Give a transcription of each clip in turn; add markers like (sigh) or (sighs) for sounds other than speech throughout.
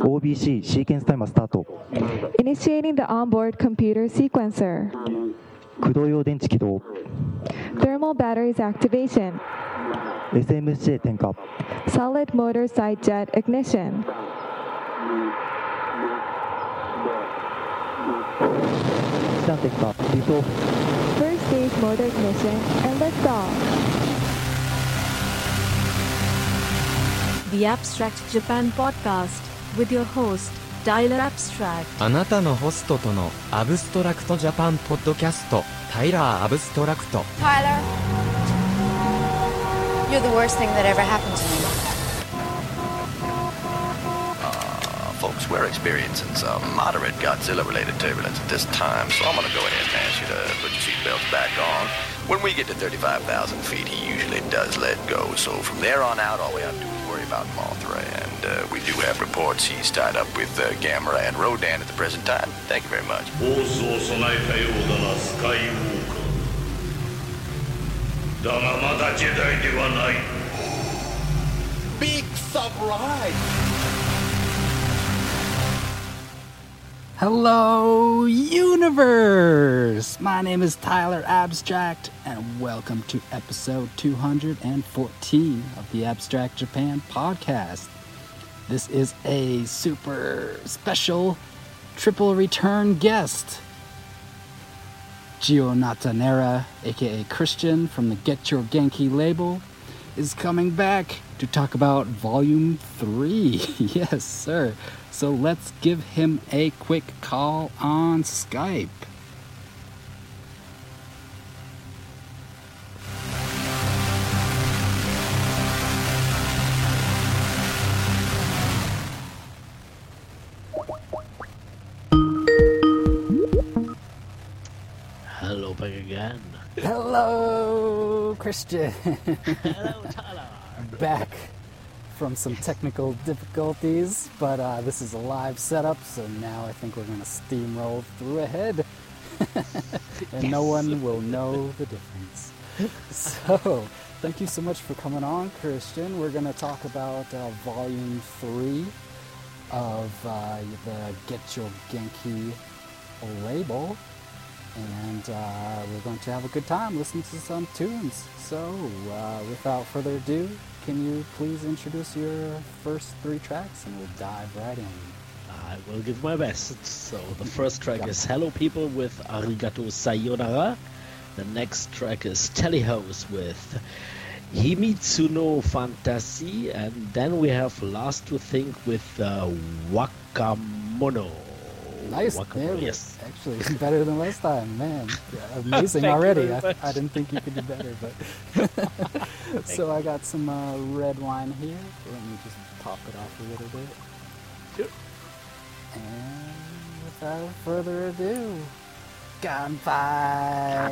OBC sequence timer start. Initiating the onboard computer sequencer. 駆動用電池起動。Thermal batteries activation. SMC 点火。Solid motor side jet ignition. First stage motor ignition and liftoff. The Abstract Japan Podcast with your host, Tyler Abstract. あなたのホストとのアブストラクトジャパンポッドキャストタイラーアブストラクト Tyler, you're the worst thing that ever happened to me. folks, we're experiencing some moderate Godzilla-related turbulence at this time, so I'm gonna go ahead and ask you to put your seatbelts back on. When we get to 35,000 feet, he usually does let go, so from there on out, all we have to do is about Mothra, and uh, we do have reports he's tied up with uh, Gamera and Rodan at the present time. Thank you very much. Big surprise! Hello, universe! My name is Tyler Abstract, and welcome to episode 214 of the Abstract Japan podcast. This is a super special triple return guest. Gio Natanera, aka Christian from the Get Your Genki label, is coming back to talk about Volume 3. (laughs) yes, sir. So let's give him a quick call on Skype. Hello back again. Hello, Christian. Hello, Tyler. (laughs) back from some technical difficulties, but uh, this is a live setup, so now I think we're going to steamroll through ahead, (laughs) and no one will know the difference. So, thank you so much for coming on, Christian. We're going to talk about uh, Volume 3 of uh, the Get Your Genki label, and uh, we're going to have a good time listening to some tunes. So, uh, without further ado, can you please introduce your first three tracks and we'll dive right in? I will give my best. So the (laughs) first track is Hello People with Arigato Sayonara. The next track is Telehouse with Himitsu no Fantasy. And then we have Last to Think with uh, Wakamono. Nice, Wakamono, yeah, yes. Actually, (laughs) better than last time, man. (laughs) Amazing already. I. I didn't think you could do better, but (laughs) so I got some uh, red wine here. Let me just pop it off a little bit. Sure. And without further ado, Ganpai!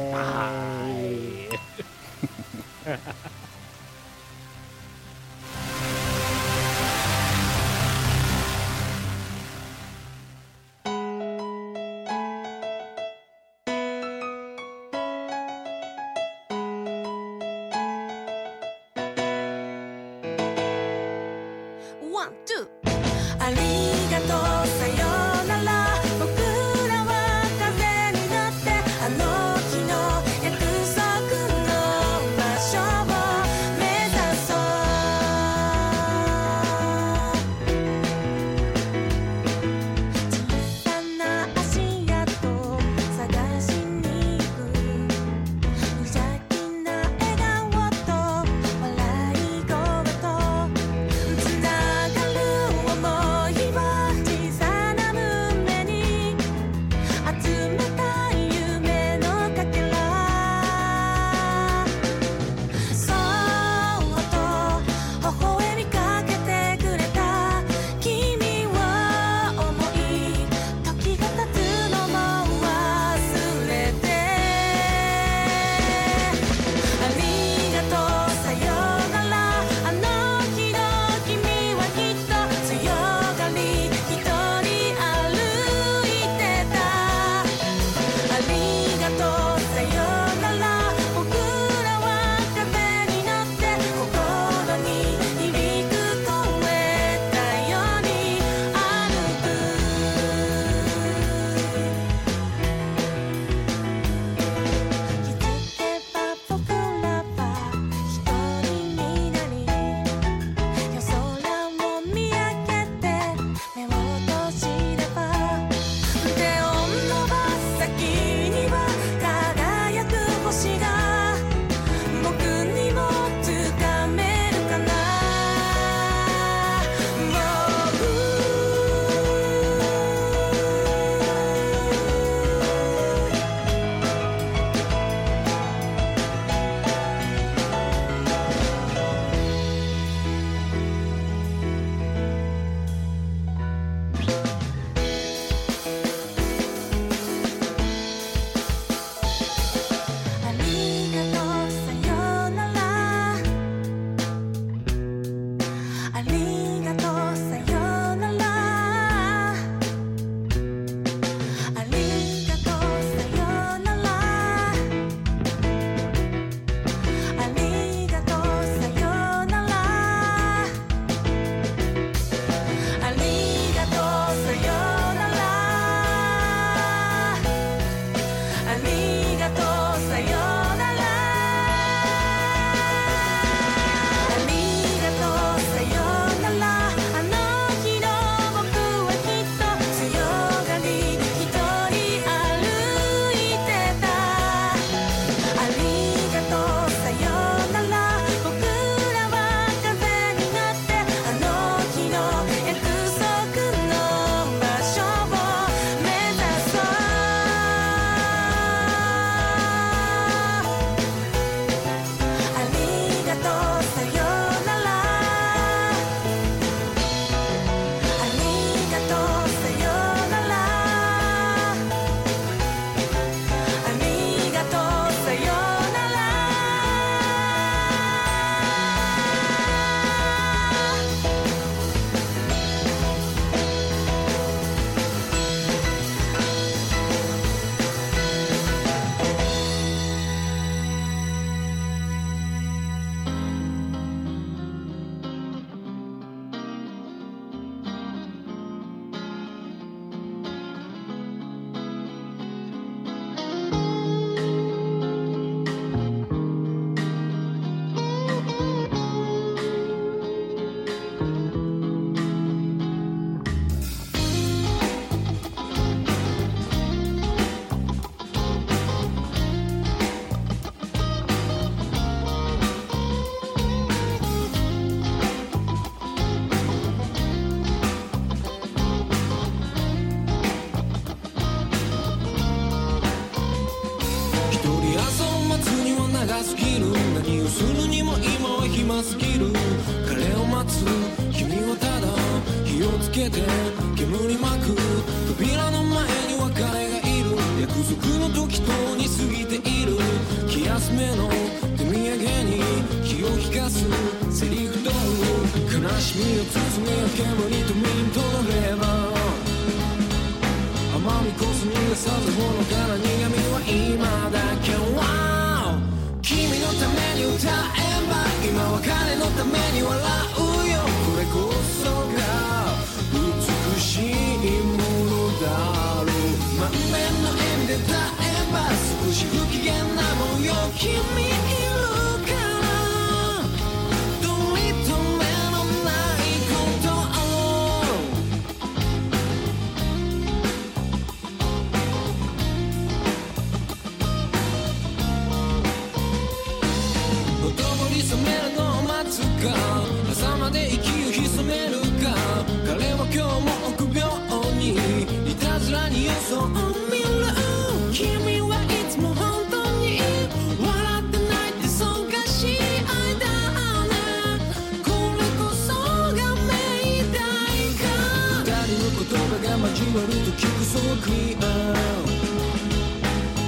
局そのいを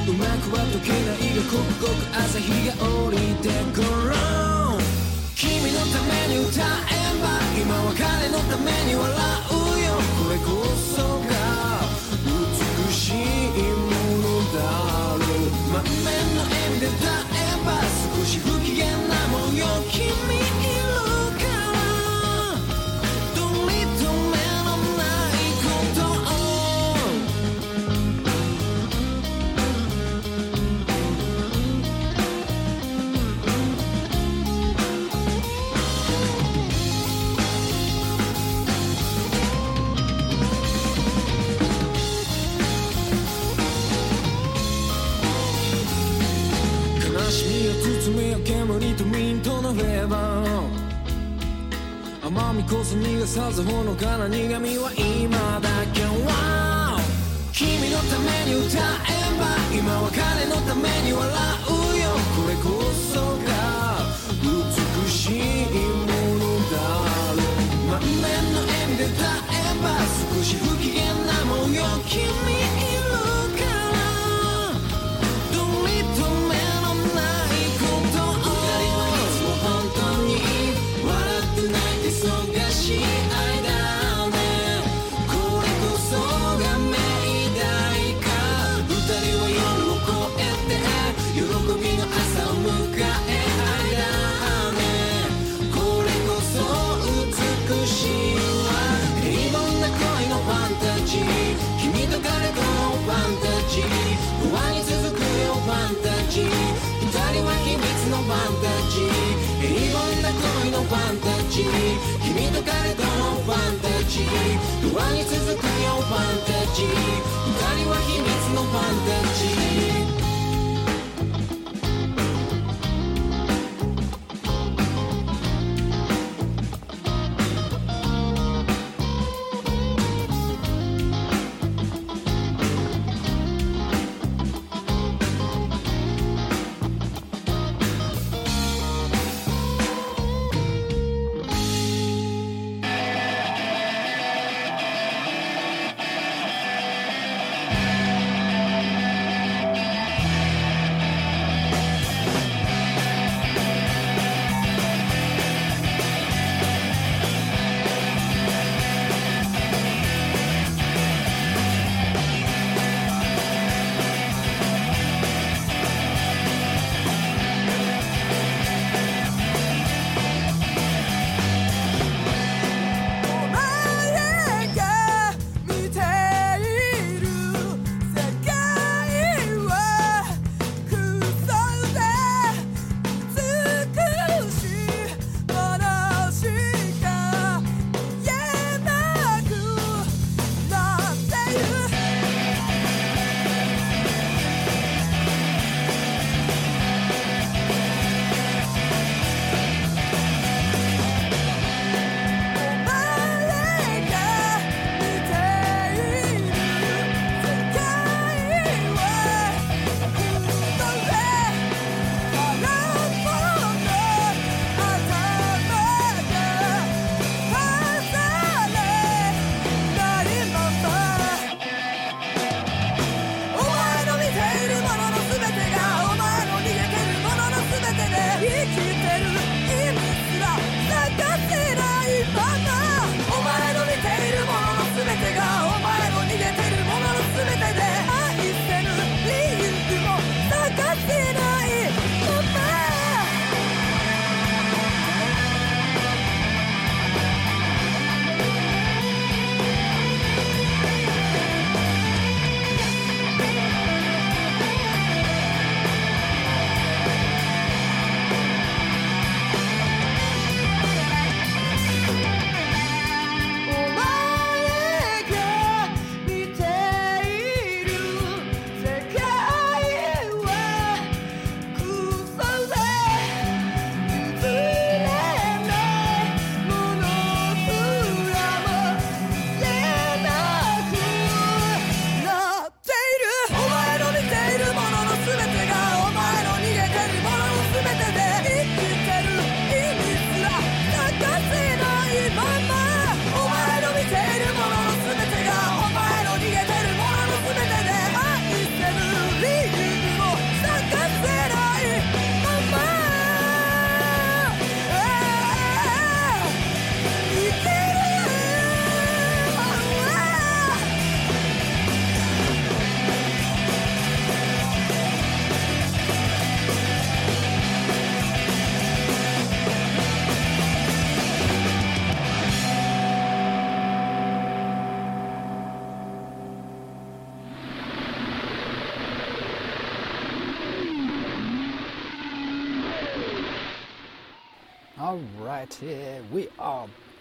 うまくは解けないが刻々朝日が降りてくる。君のために歌えば今は彼のために笑う。よこれこそが美しいものだろう満面の笑みで歌えば少し不トミントのフェーバー。甘みこそ逃がさずほのかな苦みは今だけ。は君のために歌えば今は彼のために笑うよ。これこそが美しいものだ。満面の笑みで歌えば少し不機嫌なもんよ。君ジー。平凡な恋のファンタジー。君と彼とのファンタジー。ドアに続くよファンタジー。二人は秘密のファンタジー。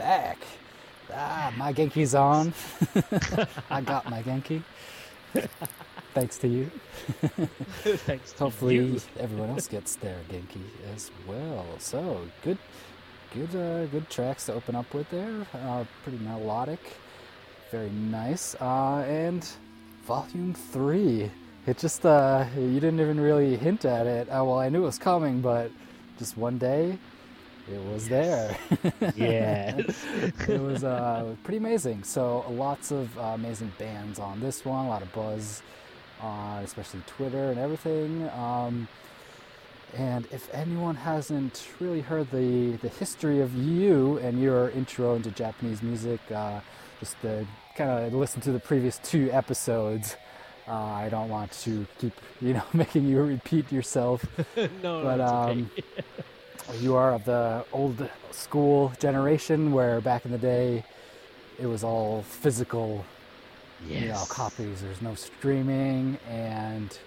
back. Ah, my Genki's on. (laughs) I got my Genki. Thanks to you. (laughs) Thanks. Hopefully, you. everyone else gets their Genki as well. So good, good, uh, good tracks to open up with there. Uh, pretty melodic, very nice. Uh, and volume three. It just uh, you didn't even really hint at it. Uh, well, I knew it was coming, but just one day it was there. yeah. (laughs) it was uh, pretty amazing. So lots of uh, amazing bands on this one, a lot of buzz on especially Twitter and everything. Um, and if anyone hasn't really heard the, the history of you and your intro into Japanese music, uh, just uh, to kind of listen to the previous two episodes. Uh, I don't want to keep, you know, (laughs) making you repeat yourself. (laughs) no, but, no, um, okay you are of the old school generation where back in the day it was all physical you know, Yes. copies. There's no streaming, and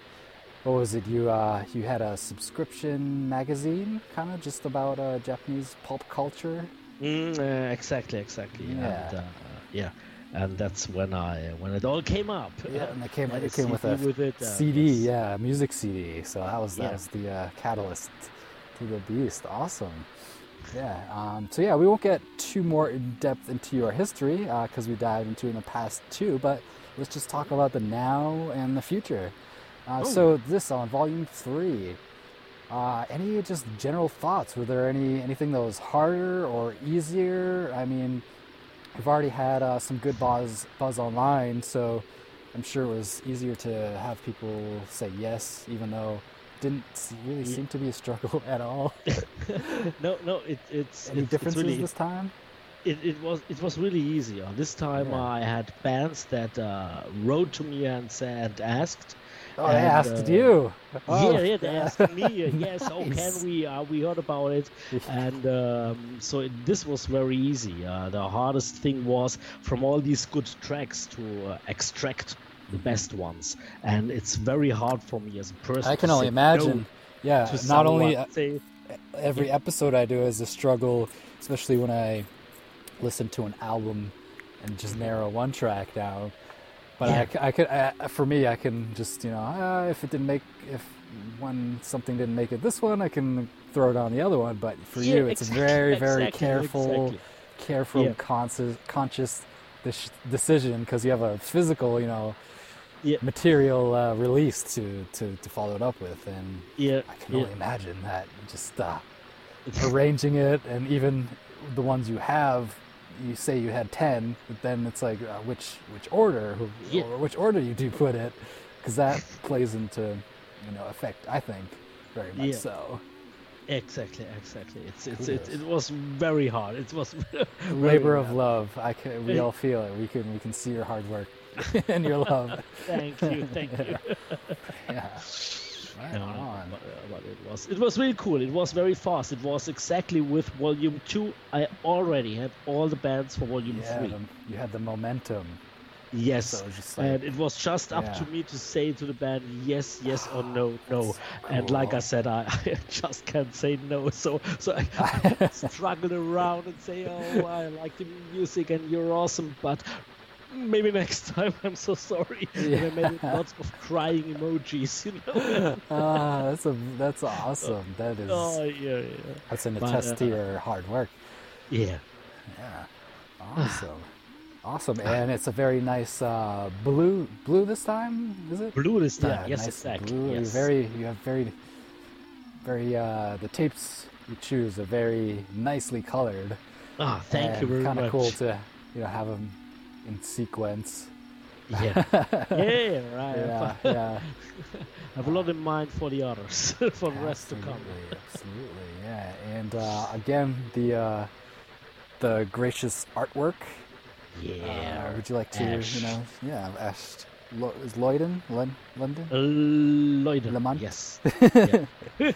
what was it? You uh, you had a subscription magazine, kind of just about uh, Japanese pulp culture. Mm, uh, exactly, exactly. Yeah. And, uh, yeah. And that's when I when it all came up. Yeah, and it came (laughs) it came with a with it, uh, CD, yes. yeah, music CD. So that was that Yeah. was the uh, catalyst to the beast. Awesome. Yeah. Um, so yeah, we won't get too more in depth into your history because we dived into in the past too. But let's just talk about the now and the future. Uh, So this on volume three. Uh, any just general thoughts? Were there any anything that was harder or easier? I mean, we've already had uh, some good buzz buzz online, so I'm sure it was easier to have people say yes, even though didn't really Ye- seem to be a struggle (laughs) at all. (laughs) no, no, it, it's Any it's, differences it's really, this time? It, it was it was really easy. Uh, This time Yeah. I had bands that uh, wrote to me and said asked. Oh, they asked uh, you. (laughs) Oh, yeah, yeah, they asked me. uh, yes, oh, can we? Uh, we heard about it, and um, so it, this was very easy. Uh, the hardest thing was from all these good tracks to uh, extract the best ones, and it's very hard for me as a person. I can only say no imagine. Yeah, not only say, uh, every episode I do is a struggle, especially when I listen to an album and just mm-hmm. narrow one track down. But Yeah. I I, could, I, for me, I can just you know, uh, if it didn't make, if one something didn't make it this one, I can throw it on the other one. But for Yeah, you, it's exactly, very, (laughs) very exactly, careful, exactly. careful, conscious, conscious decision because you have a physical, you know, Yeah. material uh, release to, to to follow it up with, and yeah, I can yeah. only imagine that just uh, arranging it and even the ones you have you say you had 10 but then it's like uh, which which order who, Yeah. or which order you do put it because that plays into you know effect i think very much Yeah. so Exactly, exactly. It's it's it, it was very hard. It was (laughs) labor of love i can we (laughs) all feel it we can we can see your hard work (laughs) and your love Thank you, thank you. (laughs) yeah right No, on but, uh, but it was it was really cool. It was very fast. It was exactly with volume two. I already had all the bands for volume yeah three. the- you had the momentum Yes, so it's like and it was just up to me to say to the band yes, yes or no, (sighs) no. And like I said, I, (laughs) I just can't say no. So so I struggled around and say, oh, I like the music and you're awesome, but maybe next time. (laughs) I'm so sorry. And I made lots of crying emojis, you know. (laughs) ah that's a that's awesome that is oh yeah, yeah. That's an But, attest to uh, your hard work. Yeah. Yeah. Awesome. awesome. And it's a very nice uh, blue blue this time, is it? Blue this time. Yeah, yes, nice exactly. Blue. Yes. very you have very very uh the tapes you choose are very nicely colored. Ah, thank you very much. Kind of cool to you know have them in sequence. Yeah. (laughs) yeah, right. Yeah, (laughs) yeah. I have a lot in mind for the others, (laughs) for the rest to come. Absolutely, absolutely, yeah. And uh, again, the uh, the gracious artwork. Yeah. Uh, would you like to, Ash. you know, yeah, Ash, Lo- is Lloyden, Lon- London? Uh, Lloyden. Lemon? Yes. (laughs) (laughs)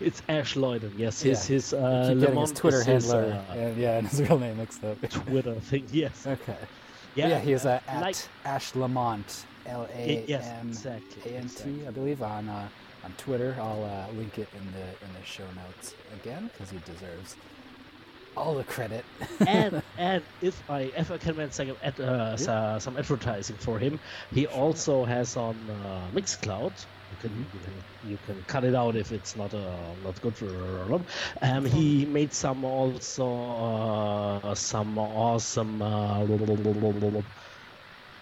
It's Ash Lloyden. Yes, his Yeah. his uh, keep getting his Twitter is his, uh, and, yeah, and his real name mixed up. (laughs) Twitter thing. Yes. okay. Yeah. Yeah, he is uh, at like Ash Lamant, L A M A N T. I believe, on uh, on Twitter. I'll uh, link it in the in the show notes again because he deserves all the credit. and (laughs) and if I if I can mention ad, uh, so- some advertising for him, he also has on uh, Mixcloud. You can, Mm-hmm. you can you can cut it out if it's not uh, not good. For him. Um, he made some also uh, some awesome. Uh,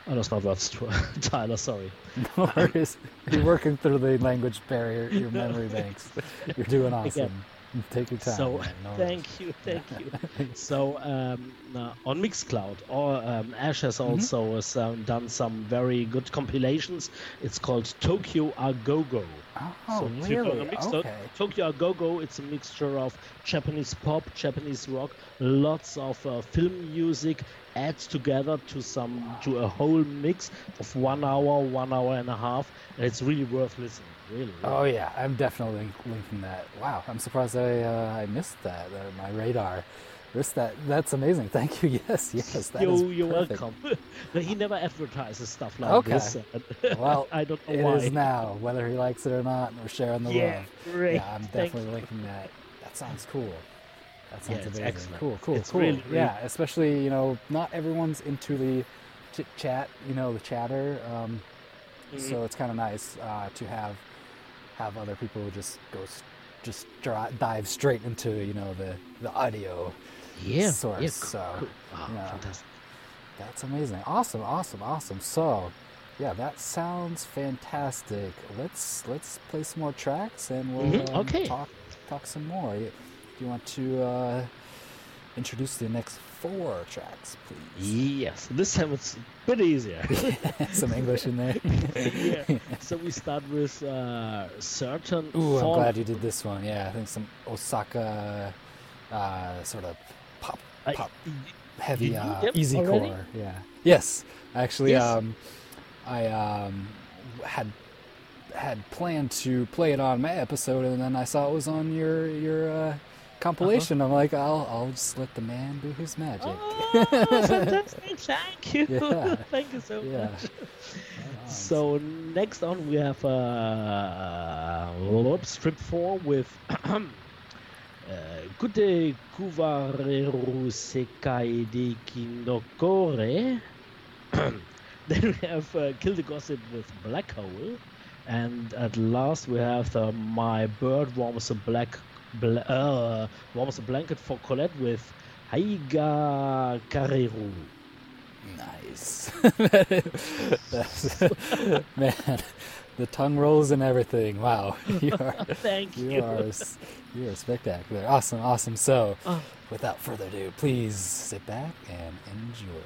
I lost my words, Tyler. Sorry. (laughs) no worries. You're working through the language barrier, your (laughs) memory banks. You're doing awesome. Again, Take your time. So man, (laughs) no thank you, (laughs) thank you. so um, uh, on Mixcloud, or um, Ash has Mm-hmm. also has, um, done some very good compilations. It's called Tokyo Agogo. Oh, so if you go really? Okay. Tokyo Agogo, it's a mixture of Japanese pop, Japanese rock, lots of uh, film music adds together to some to a whole mix of one hour, one hour and a half, and it's really worth listening. Really. Oh yeah, I'm definitely linking that. Wow, I'm surprised I uh, I missed that. Uh, my radar missed that. That's amazing. (laughs) Thank you. Yes, yes. That is you, you're perfect. welcome. (laughs) but he never advertises stuff like Okay. this. (laughs) Well, I don't know It why. is now, whether he likes it or not. We're sharing the Yeah, love. great. Yeah, I'm Thank definitely linking that. That sounds cool. That sounds it's amazing. excellent. Cool, cool, It's cool. really, really yeah, especially you know, not everyone's into the chit chat. You know, the chatter. Um, Mhm. So it's kind of nice uh, to have have other people just go just dive straight into you know the the audio Yeah, source. yeah, so cool. Ah, yeah. fantastic. That's amazing. Awesome, awesome, awesome. So, yeah, that sounds fantastic. Let's let's play some more tracks and we'll Mhm, um, okay. talk talk some more. Do you want to uh, introduce the next four tracks, please? Yes, this time it's a bit easier. (laughs) some English in there. yeah. (laughs) So we start with uh, certain. Ooh, I'm glad you did this one. Yeah, I think some Osaka uh, sort of pop pop y- heavy uh, easy already? core. Yeah. Yes, actually, Yes. um, I um, had had planned to play it on my episode, and then I saw it was on your your uh, compilation. I'm like, I'll I'll just let the man do his magic. Oh, (laughs) fantastic! Thank you, Yeah. (laughs) thank you so Yeah. much. So next on we have uh, strip four with (clears throat) uh, Kute Kuvareru Sekai de Kinokore. (clears throat) then we have uh, Kill the Gossip with Black Hole. And at last we have the My Bird Warms a Black bla- uh, Warms a Blanket for Colette with Haiga Kareru. Nice. (laughs) Man, the tongue rolls and everything. Wow, (laughs) you are. Thank you. you. are you are spectacular. Awesome, awesome. So, Oh. without further ado, please sit back and enjoy.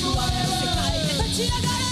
Joana, você cai. Tira.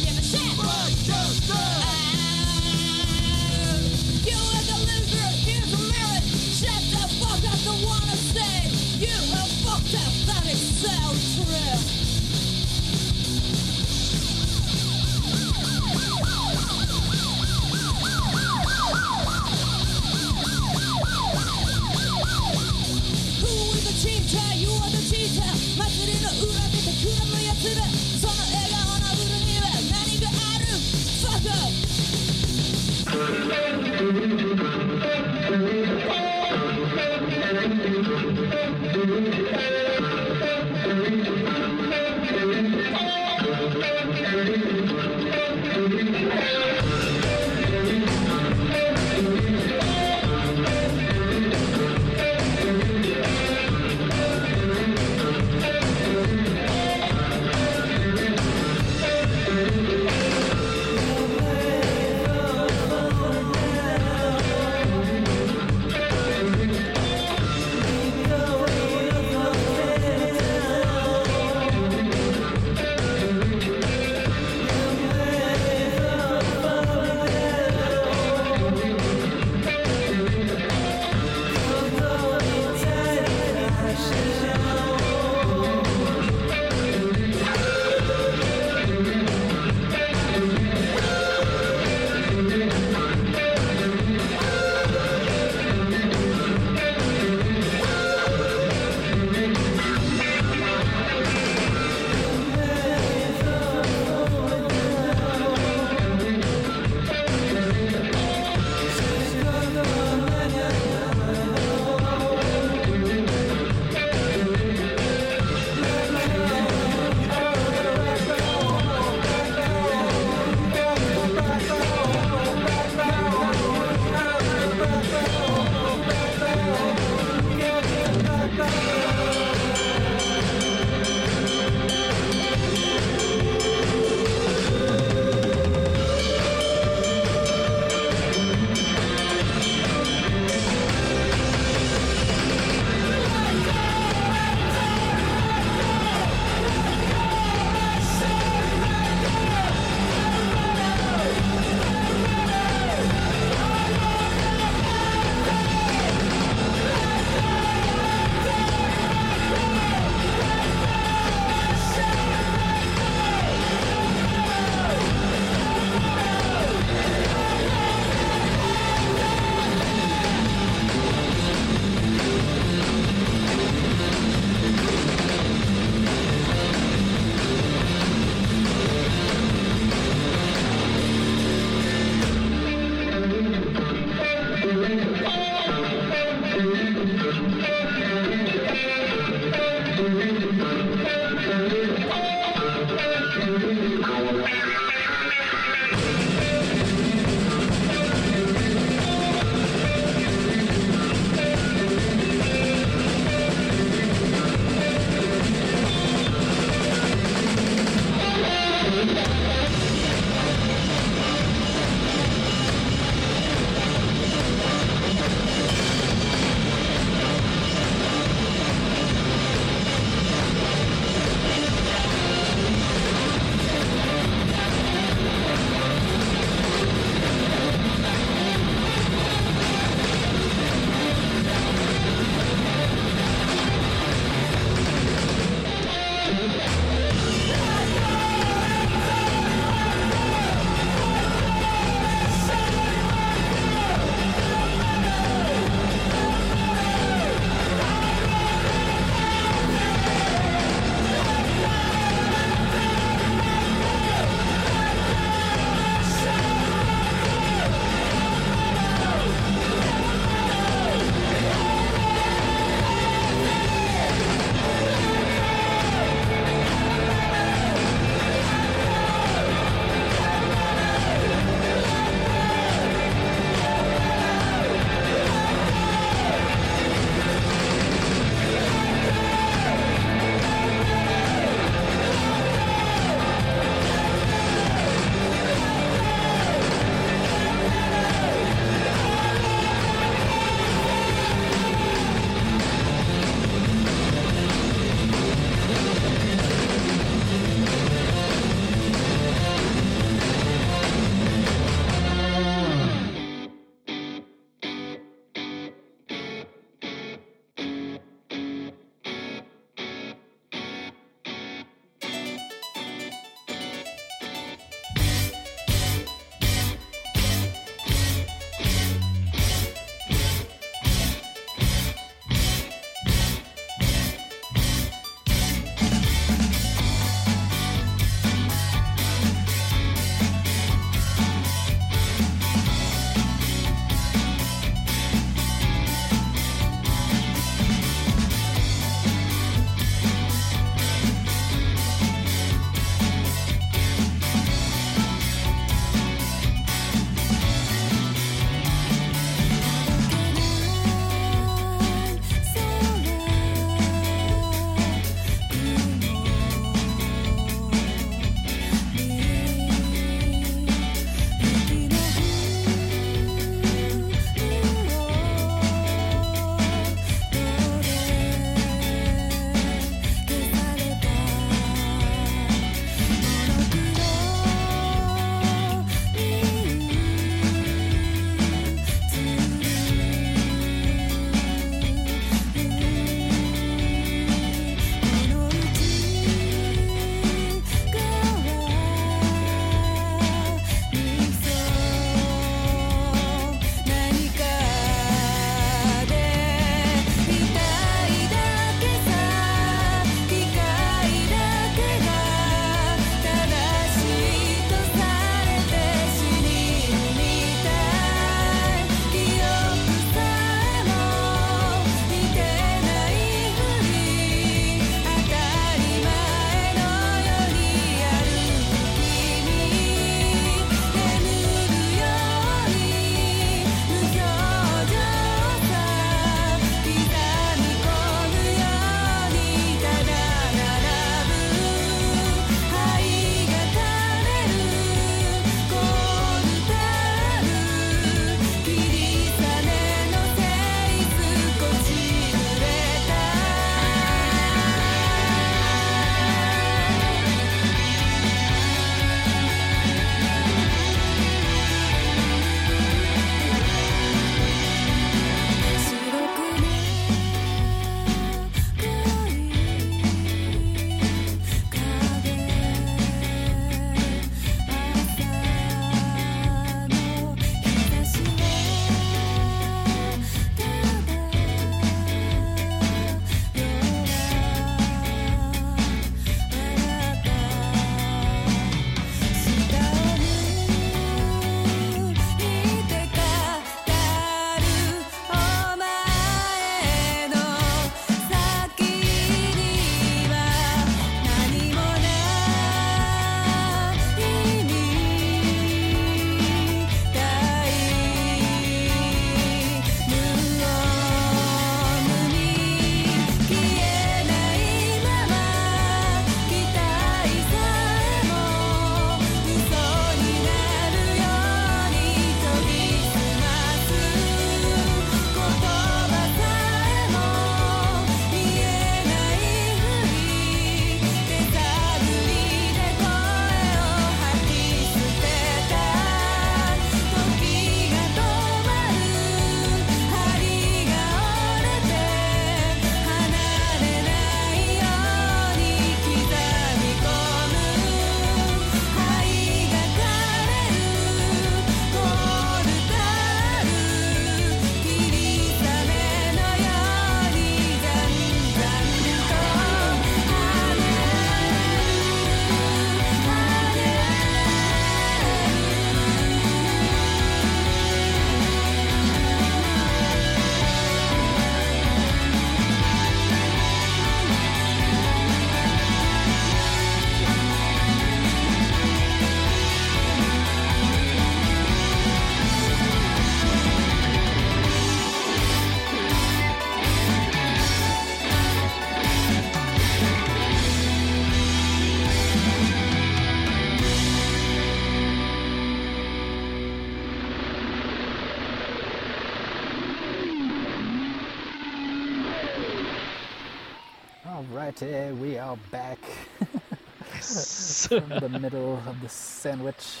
Are back (laughs) from the middle of the sandwich.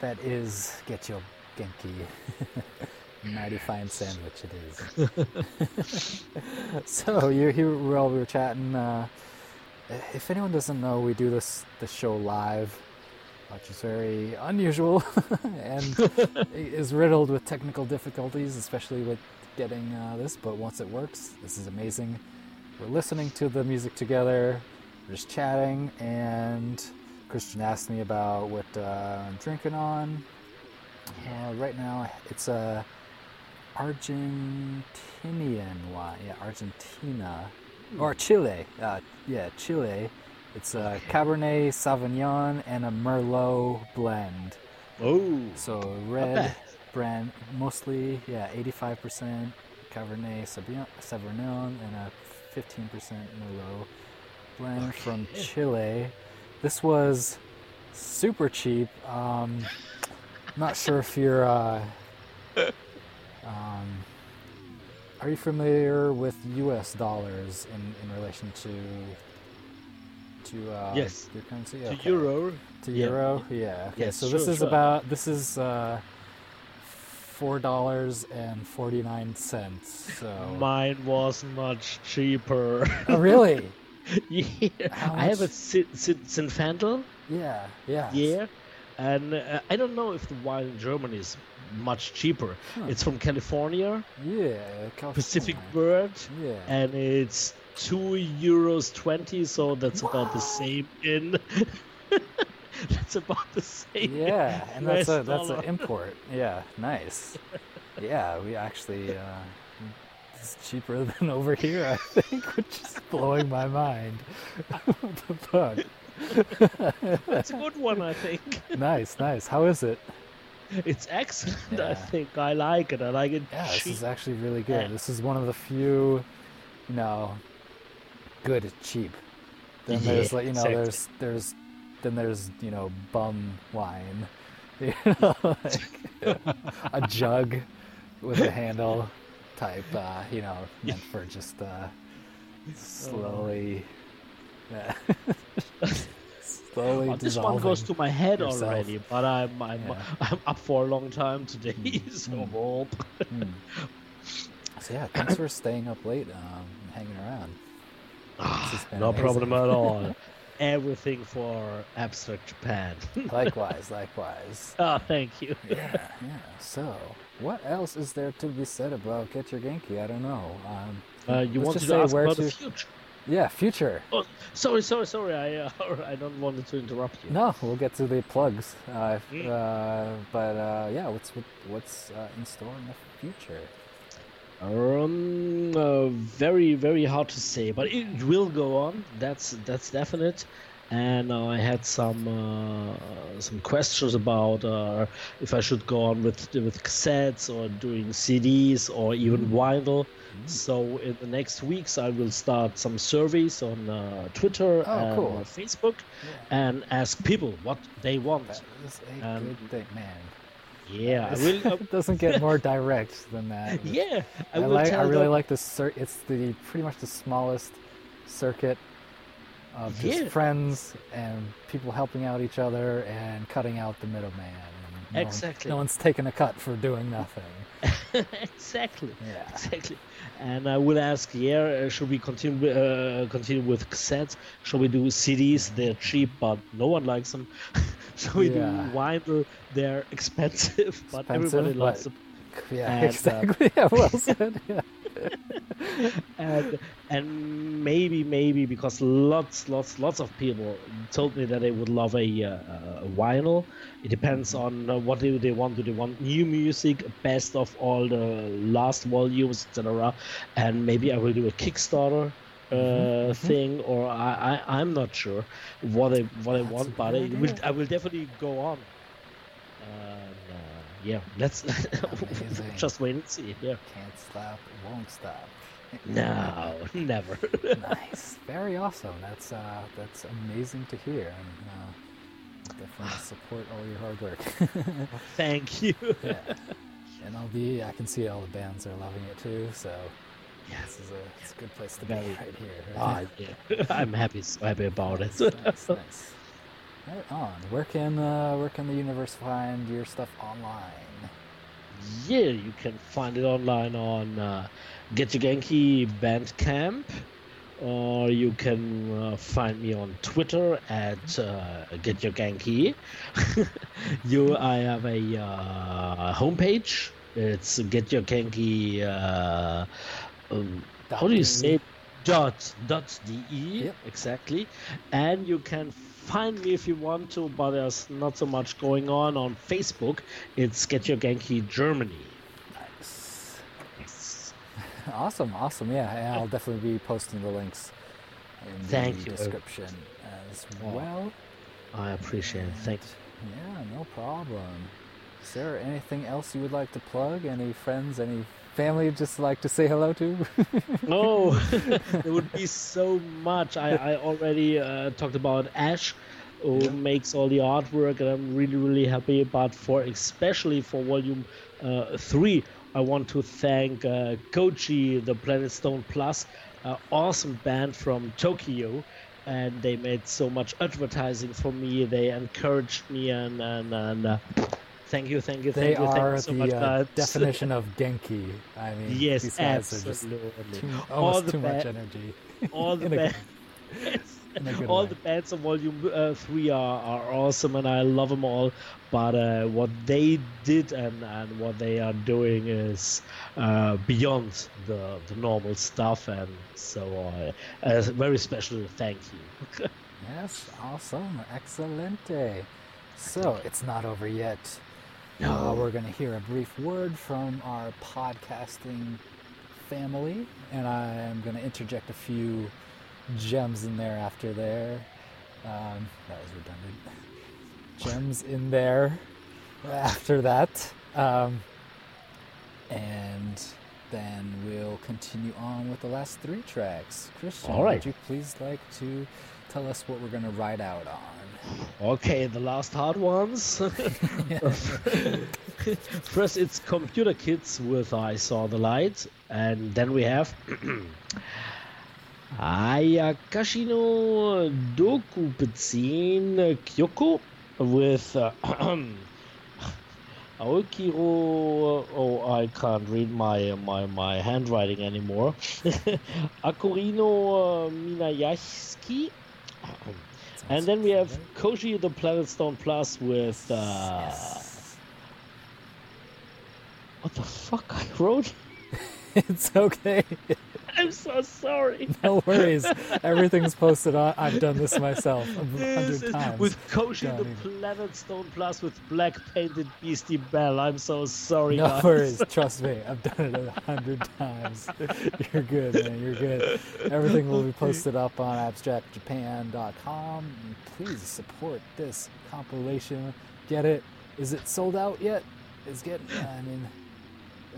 That is Get Your Genki. (laughs) Mighty fine sandwich it is. (laughs) so you here while we were chatting. Uh, if anyone doesn't know, we do this the show live, which is very unusual and is riddled with technical difficulties, especially with getting uh, this. But once it works, this is amazing. We're listening to the music together, we're just chatting, and Christian asked me about what uh, I'm drinking on. Uh, right now, it's a Argentinian wine. Yeah, Argentina or Chile. Uh, yeah, Chile. It's a Cabernet Sauvignon and a Merlot blend. Oh, So red brand, mostly yeah, 85% Cabernet Sauvignon Sauvignon and a 15% Merlot blend from Chile. This was super cheap. Um, not sure if you're. Uh, (laughs) um, are you familiar with U.S. dollars in, in relation to to uh, Yes. your currency? to Okay. euro. To Yeah. euro, yeah. Okay, Yes, so this sure, is sure. about this is uh, four dollars and forty nine cents. So Mine was much cheaper. oh, really? (laughs) yeah, I have a much? Sin- Sin- Zinfandel. Yeah, yeah. Yeah, and uh, I don't know if the wine in Germany is much cheaper. Huh. It's from California, Yeah, Pacific California. Bird, Yeah. and it's two euros twenty. So that's about the same in. (laughs) (laughs) that's about the same. Yeah, and that's a that's an import. Yeah, nice. (laughs) Yeah, we actually uh, it's cheaper than (laughs) over here, I think, which is blowing my mind. what the fuck? That's a good one, I think. nice, nice. How is it? It's excellent. I think I like it. I like it Yeah, this is actually really good. Yeah. This is one of the few, you know, good cheap. Then there's Yeah, like you know exactly. there's there's then there's you know bum wine, (laughs) you know, like a jug with a handle type, uh, you know, meant for just uh, slowly, yeah, (laughs) slowly Oh, this one goes to my head yourself. already, but I'm I'm, Yeah. I'm up for a long time today, (laughs) so Mm. Hmm. So yeah, thanks for staying up late, um, hanging around. Been no amazing. problem at all. Everything for abstract Japan. (laughs) likewise, likewise. oh, (laughs) thank you. Yeah, yeah. So, what else is there to be said about Get Your Genki? I don't know. Um, Uh, you wanted to say ask where about to. the future. Yeah, future. Oh, sorry, sorry, sorry. I uh, (laughs) I don't want to interrupt you. No, we'll get to the plugs. Uh, Mm. uh, but uh, yeah, what's what, what's uh, in store in the future? Um, uh, very, very hard to say, but it will go on. That's that's definite. And uh, I had some uh, some questions about uh, if I should go on with with cassettes or doing CDs or even vinyl. So in the next weeks, I will start some surveys on uh, Twitter Oh, and cool. Facebook, and ask people what they want. That is a Um, good thing, man. Yeah, I will. Uh, (laughs) it doesn't get more direct than that. (laughs) yeah, I, I, will like. I really them- like the cir- It's the pretty much the smallest circuit of just Yeah. friends and people helping out each other and cutting out the middleman. no one- Exactly. no one's taking a cut for doing nothing. (laughs) exactly. Yeah. Exactly. And I will ask, yeah, uh, should we continue uh, continue with cassettes? Should we do CDs? They're cheap, but no one likes them. (laughs) Should we Yeah. do vinyl? They're expensive, (laughs) but Expensive, everybody but- them. (laughs) Yeah, And, uh, exactly. yeah, well said. Yeah. and and maybe maybe because lots lots lots of people told me that they would love a, uh, a vinyl it depends on uh, what do they want do they want new music best of all the last volumes etc and maybe i will do a kickstarter uh, thing or I, I i'm not sure what i what i That's a want but it will, i will definitely go on uh, yeah let's (laughs) just wait and see yeah Can't stop, won't stop. (laughs) no never nice, (laughs) very awesome. That's uh, that's amazing to hear. And, uh, definitely (sighs) support all your hard work. Thank you. yeah, and all the I can see all the bands are loving it too. So This is a, it's a good place to be right here. Ah, (laughs) yeah. I'm happy, so happy about it. nice, nice. Right on. Where can uh, where can the universe find your stuff online? yeah, you can find it online on uh, Get Your Genki Bandcamp, or you can uh, find me on Twitter at uh, Get Your Genki. (laughs) you, I have a uh, homepage. It's Get Your Genki. Uh, um, how do you say? Dot dot de exactly, and you can find me if you want to, but there's not so much going on on Facebook. It's Get Your Genki Germany. (laughs) Awesome, awesome. Yeah, and I'll definitely be posting the links in Thank the you. description as well. I appreciate it. Thank Yeah, no problem. Is there anything else you would like to plug? Any friends, any family just like to say hello to? (laughs) Oh, (laughs) there would be so much. I, I already uh, talked about Ash, who makes all the artwork, and I'm really, really happy. But for especially for volume uh, three, I want to thank uh, Kochi, the Planet Stone Plus, uh, awesome band from Tokyo. And they made so much advertising for me. They encouraged me, and and, and uh, thank you, thank you, they thank you, thank are you so the much, uh, (laughs) definition of Genki. I mean, Yes, these guys are just too, almost too much energy. all (laughs) the In a ba- good- (laughs) in a good all way. the bands of Volume uh, Three are, are awesome, and I love them all. But uh, what they did and, and what they are doing is uh, beyond the, the normal stuff, and so uh, a very special thank you. Yes, awesome, excelente. So it's not over yet. Uh, we're going to hear a brief word from our podcasting family, and I am going to interject a few gems in there after there. Um, that was redundant. (laughs) Gems in there after that. Um, and then we'll continue on with the last three tracks. Christian, All right. would you please like to tell us what we're going to ride out on? Okay, the last hard ones. (laughs) First, it's Computer Kids with I Saw the Light, and then we have (clears throat) Ayakashi no Doku Betsin Kyoko with uh, (clears throat) Aokiro. Oh, I can't read my my, my handwriting anymore. (laughs) Akurino uh, Minayaski. (clears throat) And then we have Koji the Planet Stone Plus with. Uh, What the fuck (laughs) I wrote? it's okay. I'm so sorry. (laughs) No worries. Everything's posted on. I've done this myself a hundred times. with Don't the Planet Stone Plus with black painted Beastie Bell. I'm so sorry. No guys. worries. (laughs) Trust me. I've done it a hundred times. You're good, man. You're good. Everything will be posted up on abstractjapan.com. Please support this compilation. Get it? Is it sold out yet? Is getting. I mean,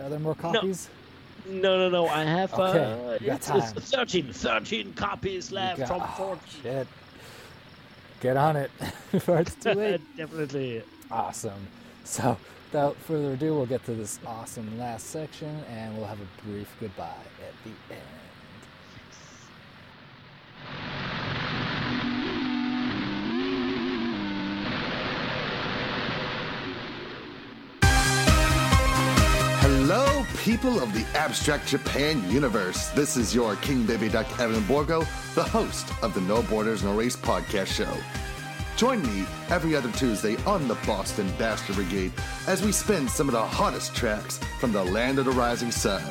are there more copies? No, no, no. No. I have uh, Okay, you got it's, it's time. 13, 13 copies left got- from oh, Shit. Get on it (laughs) before it's too late. (laughs) Definitely. Awesome. So, without further ado, we'll get to this awesome last section and we'll have a brief goodbye at the end. People of the Abstract Japan universe. This is your King Baby Duck Evan Borgo, the host of the No Borders No Race podcast show. Join me every other Tuesday on the Boston Bastard Brigade as we spin some of the hottest tracks from the land of the rising sun.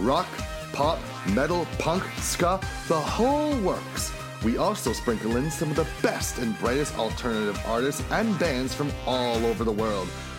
Rock, pop, metal, punk, ska, the whole works. We also sprinkle in some of the best and brightest alternative artists and bands from all over the world,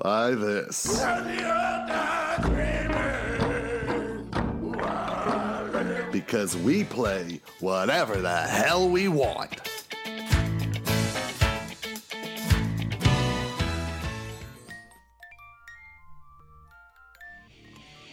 by this. because we play whatever the hell we want.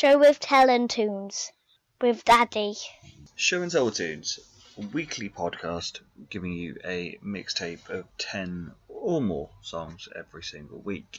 Show with Talent Tunes with Daddy. Show and Tell Tunes, a weekly podcast giving you a mixtape of 10 or more songs every single week.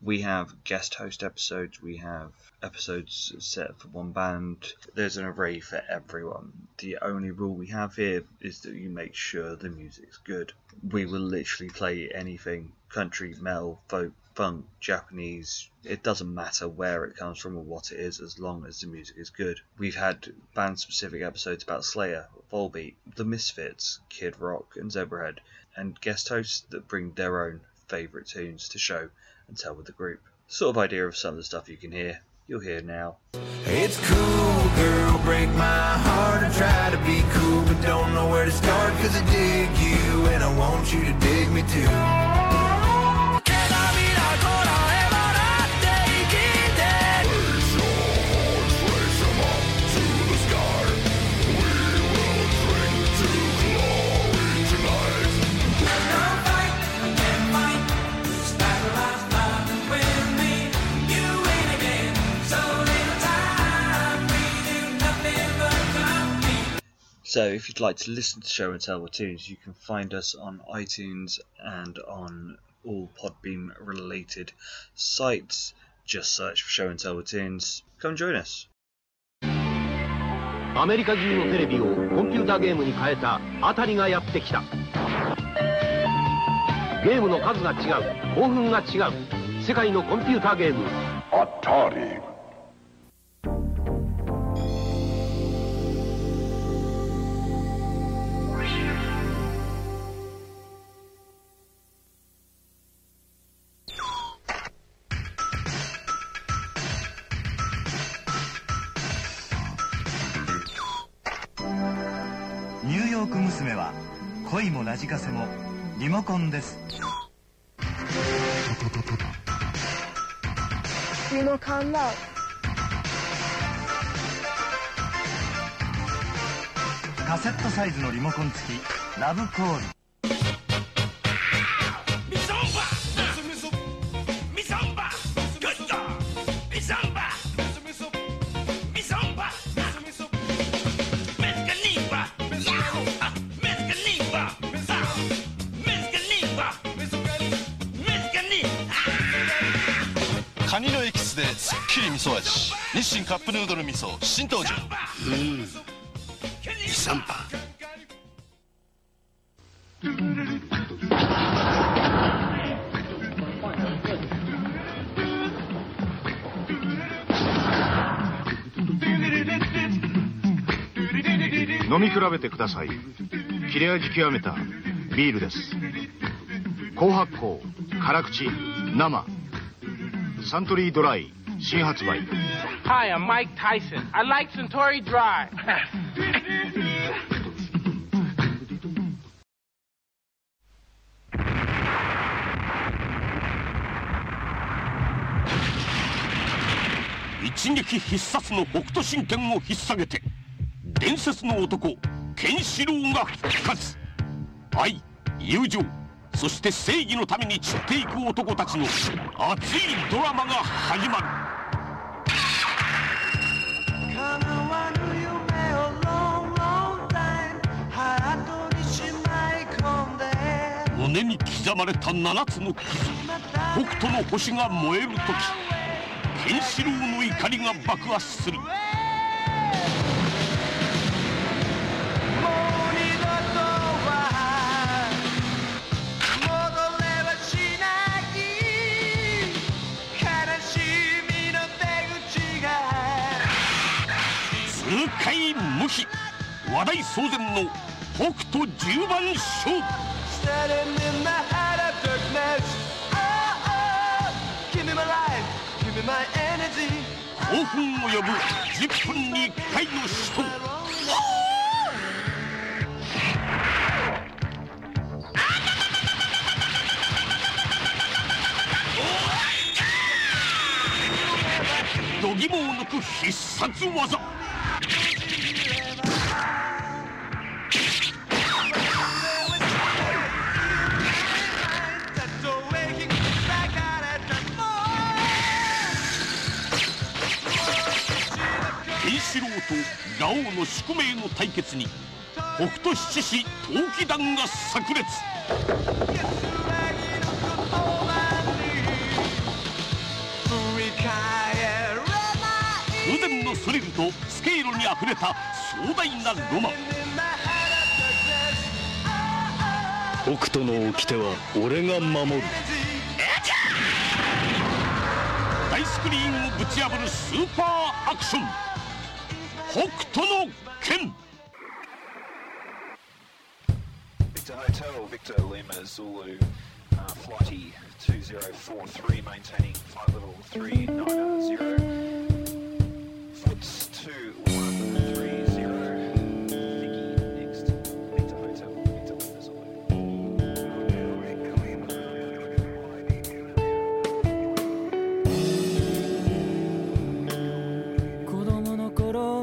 We have guest host episodes, we have episodes set for one band. There's an array for everyone. The only rule we have here is that you make sure the music's good. We will literally play anything country, metal, folk, funk, Japanese. It doesn't matter where it comes from or what it is as long as the music is good. We've had band specific episodes about Slayer, Volbeat, The Misfits, Kid Rock, and Zebrahead, and guest hosts that bring their own favourite tunes to show and tell with the group. Sort of idea of some of the stuff you can hear, you'll hear now. It's cool, girl, break my heart. I try to be cool, but don't know where to start. Cause I dig you, and I want you to dig me too. So if you'd like to listen to Show and Tell with Tunes, you can find us on iTunes and on all Podbean related sites. Just search for Show and Tell with Tunes. Come join us. アメリカ中のテレビをコンピューターゲームに変えたあたりがやってきたゲームの数が違う興奮が違う世界のコンピューターゲームアタリリモコンです。リモコンロカセットサイズのリモコン付きラブコールきり味噌味。日清カップヌードル味噌。新登場。うん。ミサンパ飲み比べてください。切れ味極めたビールです。高発酵辛口生。サントリードライ新発売 Hi, I'm Mike Tyson. I like Centauri Dry.「一撃必殺の北斗神拳を引っ提げて伝説の男ケンシロウが復活愛友情そして正義のために散っていく男たちの熱いドラマが始まる胸に刻まれた7つの傷。北斗の星が燃える時ケンシロウの怒りが爆発する。痛快無比。話題騒然の北斗十番勝負興奮を呼ぶ10分に1回の死闘。度肝を抜く必殺技。とラオの宿命の対決に北斗七士闘気団が炸裂。空前のスリルとスケールにあふれた壮大なロマン。北斗の掟は俺が守る。大スクリーンをぶち破るスーパーアクション。北斗の拳 Victor Hotel, Victor Lima Zulu, uh, flighty 2043, maintaining flight level 390. Flights 2130.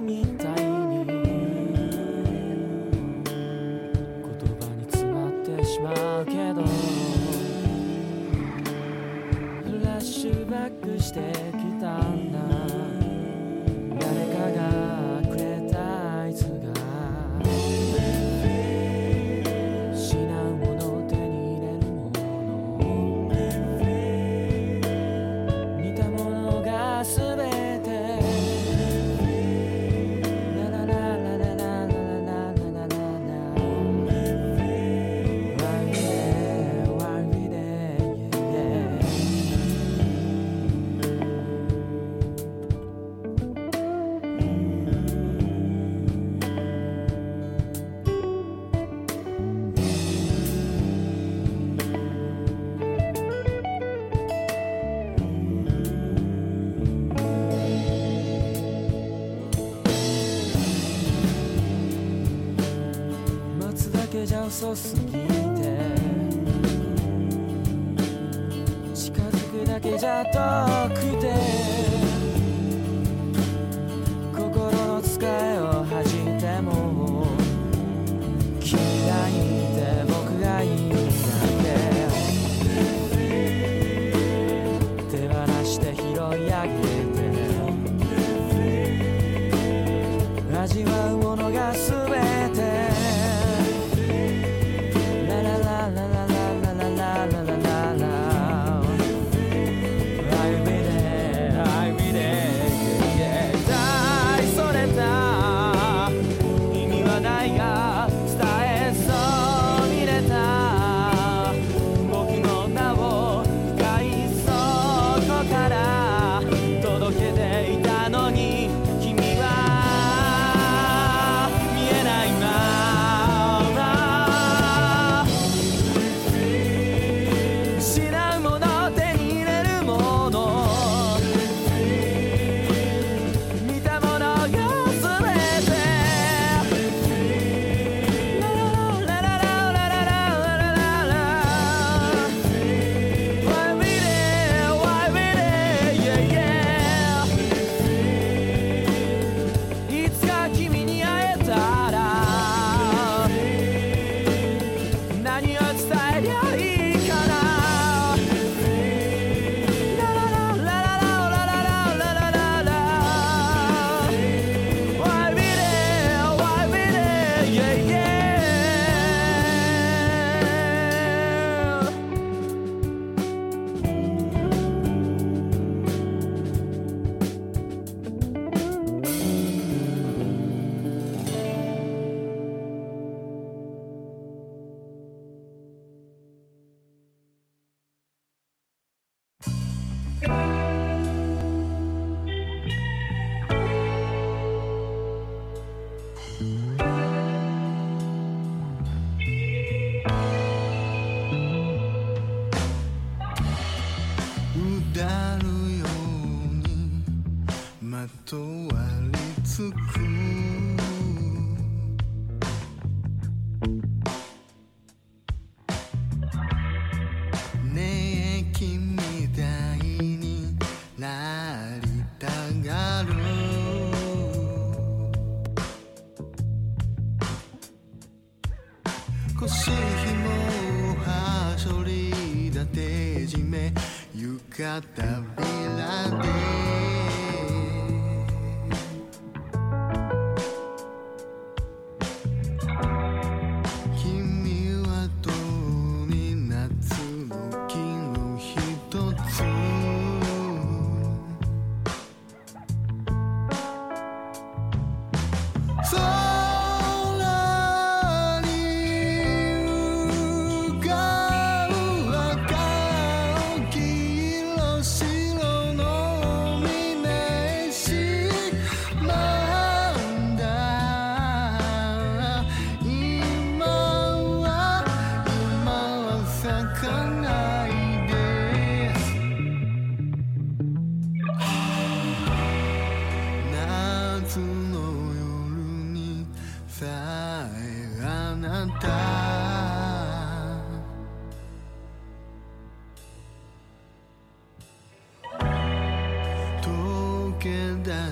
みたいに言葉に詰まってしまうけどフラッシュバックして so.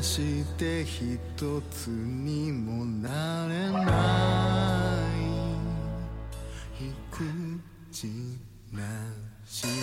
して一つにもなれない。ひくちなし。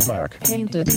black. Painted.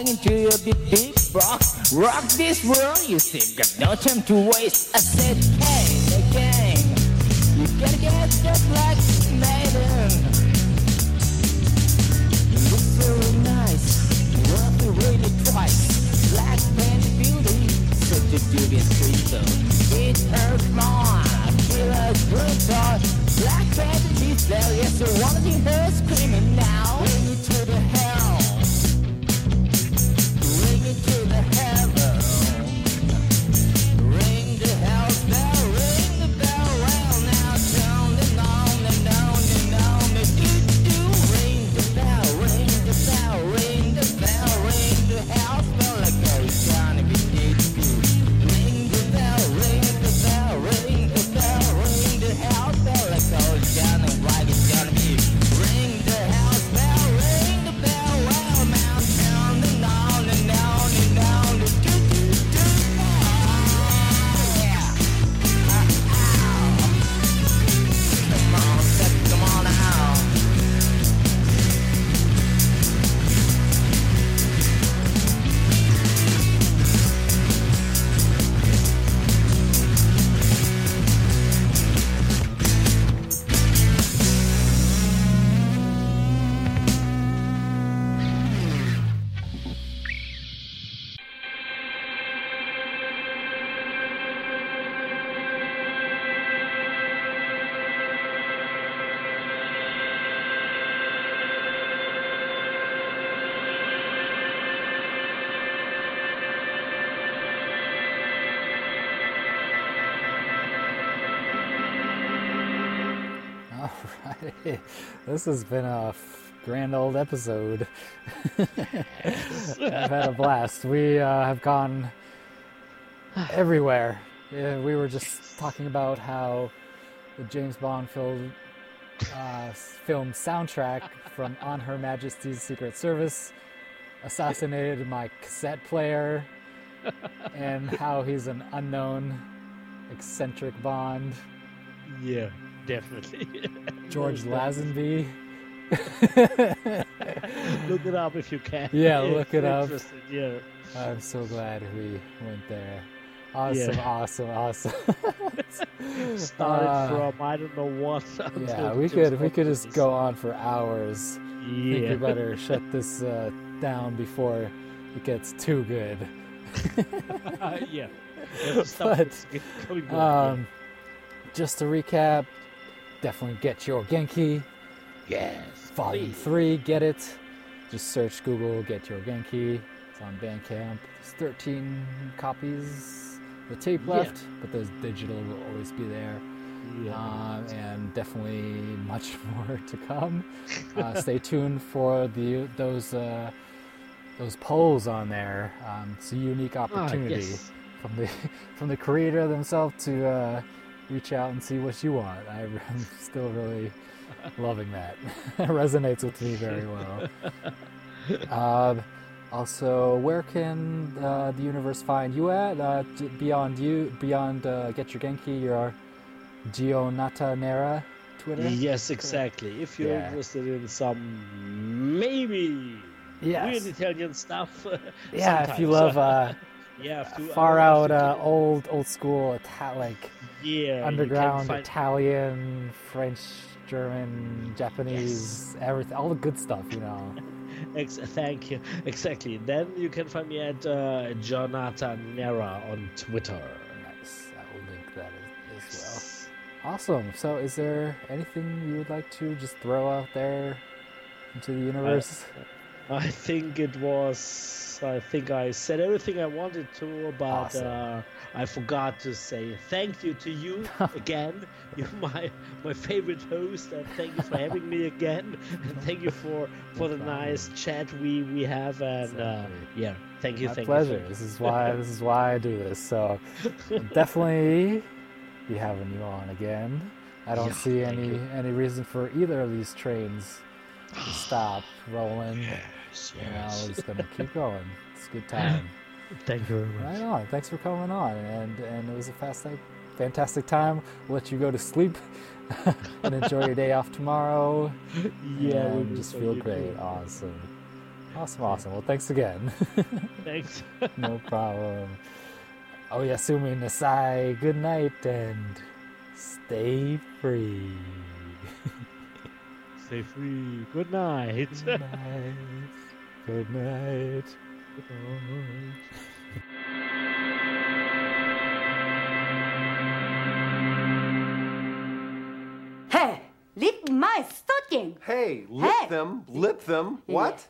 Into to your big, big rock, Rock this world, you see, got no time to waste. I said, this has been a grand old episode. (laughs) I've had a blast. We uh, have gone everywhere. Yeah, we were just talking about how the James Bond uh, film soundtrack from On Her Majesty's Secret Service assassinated my cassette player, and how he's an unknown, eccentric Bond. Yeah, definitely. (laughs) George Lazenby. (laughs) look it up if you can. (laughs) Yeah, If look it up. Yeah. I'm so glad we went there. Awesome, Yeah. awesome, awesome. Started Uh, from I don't know what. Yeah, we could we could just go on for hours. I think we better shut this uh, down before it gets too good. yeah. Yeah, but yeah. um, just to recap, definitely get your Genki. Yes. Volume please. three, get it. Just search Google, get your Genki. It's on Bandcamp. There's 13 copies. The tape Yeah. left, but the digital will always be there. Yeah. Um, and definitely much (laughs) more to come. (laughs) Uh, stay tuned for the those uh, those polls on there. Um, it's a unique opportunity yes. from the (laughs) from the creator themselves to uh, reach out and see what you want. (laughs) I'm still really loving that. (laughs) it resonates with me very well. (laughs) Um, also, where can uh, the universe find you at? Uh, beyond you, beyond uh, Get Your Genki, your Gionata Nera Twitter. Yes, exactly. If you're Yeah. interested in some maybe Yes. weird Italian stuff. Yeah, if you love uh, yeah, far out, uh, old, old school, Ita- like Yeah, underground find- Italian, French, German, Japanese, everything, all the good stuff, you know. (laughs) Ex- thank you. Exactly. Then you can find me at uh, Jonathan Nera on Twitter. Nice. I will link that as, as well. Awesome. So, is there anything you would like to just throw out there into the universe? I think it was. I think I said everything I wanted to, but Awesome. uh, I forgot to say thank you to you (laughs) again. You're my my favorite host, and thank you for having me again. And thank you for for the nice chat we we have, and uh, yeah, thank you, My thank pleasure. you. This is why this is why I do this. So (laughs) definitely be having you on again. I don't Yeah, see any you. any reason for either of these trains to stop rolling. Yes, know, yes. we're just gonna keep going. It's a good time. (laughs) Thank you very much. Right on. Thanks for coming on, and and it was a fast, fantastic time. We'll let you go to sleep (laughs) and enjoy your day off tomorrow. (laughs) Yeah, we and just feel great. too. Awesome, awesome, awesome. Well, thanks again. Thanks. no problem. Oh, Yasumi Nasai, good night and stay free. Stay free. Good night. Good night. Good night. Good night. Hey, lift my stocking. Hey, lip Hey. them, lip them. What?